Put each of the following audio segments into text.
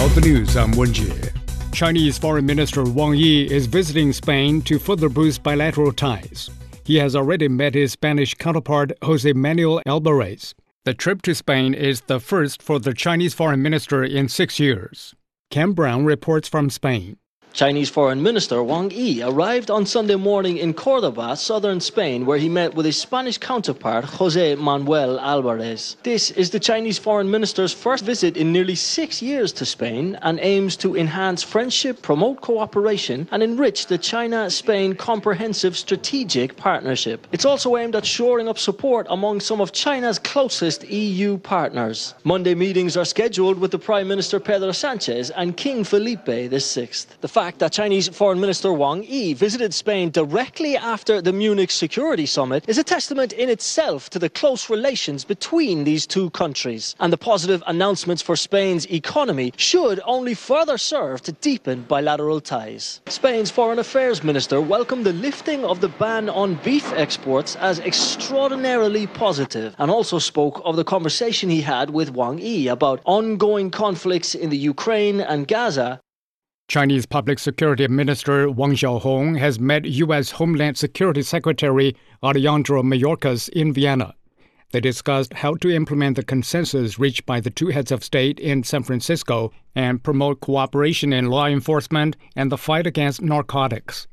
Now the news, I'm Wenjie. Chinese Foreign Minister Wang Yi is visiting Spain to further boost bilateral ties. He has already met his Spanish counterpart Jose Manuel Albares. The trip to Spain is the first for the Chinese foreign minister in six years. Ken Brown reports from Spain. Chinese Foreign Minister Wang Yi arrived on Sunday morning in Cordoba, southern Spain, where he met with his Spanish counterpart, Jose Manuel Albares. This is the Chinese Foreign Minister's first visit in nearly six years to Spain and aims to enhance friendship, promote cooperation, and enrich the China Spain Comprehensive Strategic Partnership. It's also aimed at shoring up support among some of China's closest EU partners. Monday meetings are scheduled with the Prime Minister Pedro Sanchez and King Felipe VI. The fact that Chinese Foreign Minister Wang Yi visited Spain directly after the Munich Security Summit is a testament in itself to the close relations between these two countries. And the positive announcements for Spain's economy should only further serve to deepen bilateral ties. Spain's Foreign Affairs Minister welcomed the lifting of the ban on beef exports as extraordinarily positive and also spoke of the conversation he had with Wang Yi about ongoing conflicts in the Ukraine and Gaza Chinese Public Security Minister Wang Xiaohong has met U.S. Homeland Security Secretary Alejandro Mayorkas in Vienna. They discussed how to implement the consensus reached by the two heads of state in San Francisco and promote cooperation in law enforcement and the fight against narcotics.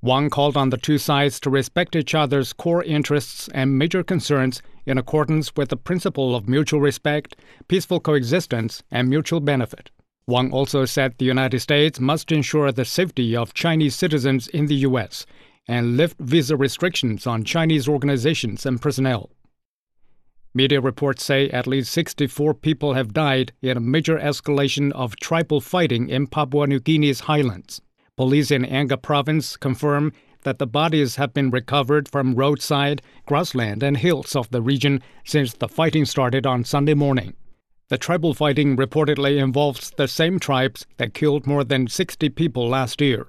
Wang called on the two sides to respect each other's core interests and major concerns in accordance with the principle of mutual respect, peaceful coexistence, and mutual benefit. Wang also said the United States must ensure the safety of Chinese citizens in the U.S. and lift visa restrictions on Chinese organizations and personnel. Media reports say at least 64 people have died in a major escalation of tribal fighting in Papua New Guinea's highlands. Police in Enga province confirm that the bodies have been recovered from roadside, grassland, and hills of the region since the fighting started on Sunday morning. The tribal fighting reportedly involves the same tribes that killed more than 60 people last year.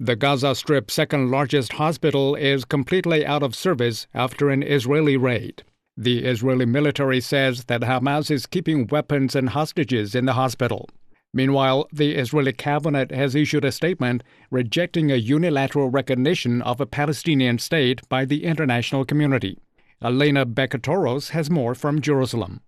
The Gaza Strip's second largest hospital is completely out of service after an Israeli raid. The Israeli military says that Hamas is keeping weapons and hostages in the hospital. Meanwhile, the Israeli cabinet has issued a statement rejecting a unilateral recognition of a Palestinian state by the international community. Elena Becatoros has more from Jerusalem.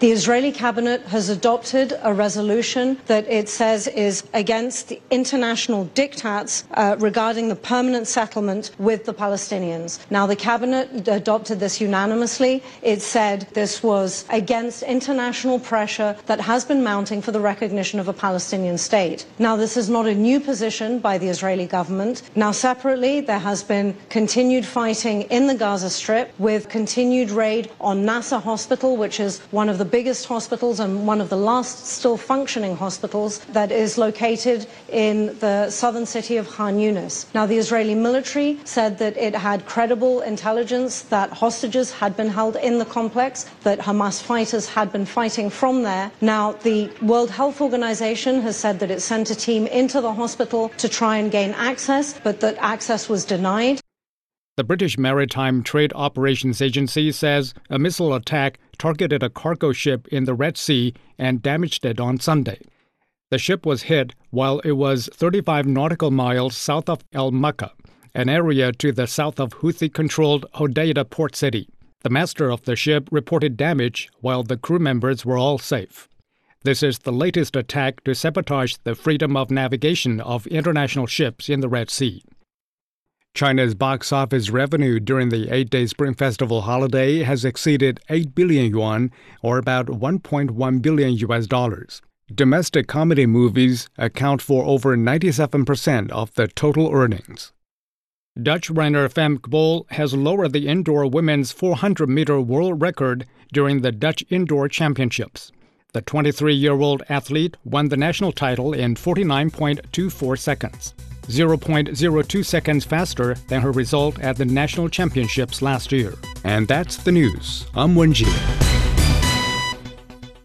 The Israeli cabinet has adopted a resolution that it says is against the international diktats uh, regarding the permanent settlement with the Palestinians. Now, the cabinet adopted this unanimously. It said this was against international pressure that has been mounting for the recognition of a Palestinian state. Now, this is not a new position by the Israeli government. Now, separately, there has been continued fighting in the Gaza Strip with continued raid on Nasser Hospital, which is one of the biggest hospitals and one of the last still functioning hospitals that is located in the southern city of Khan Yunis. Now, the Israeli military said that it had credible intelligence that hostages had been held in the complex, that Hamas fighters had been fighting from there. Now, the World Health Organization has said that it sent a team into the hospital to try and gain access, but that access was denied. The British Maritime Trade Operations Agency says a missile attack targeted a cargo ship in the Red Sea and damaged it on Sunday. The ship was hit while it was 35 nautical miles south of El Makka, an area to the south of Houthi controlled Hodeidah port city. The master of the ship reported damage while the crew members were all safe. This is the latest attack to sabotage the freedom of navigation of international ships in the Red Sea. China's box office revenue during the eight day Spring Festival holiday has exceeded 8 billion yuan, or about 1.1 billion US dollars. Domestic comedy movies account for over 97% of the total earnings. Dutch runner Femke Bol has lowered the indoor women's 400 meter world record during the Dutch Indoor Championships. The 23 year old athlete won the national title in 49.24 seconds. 0.02 seconds faster than her result at the national championships last year. And that's the news. I'm Wenjie.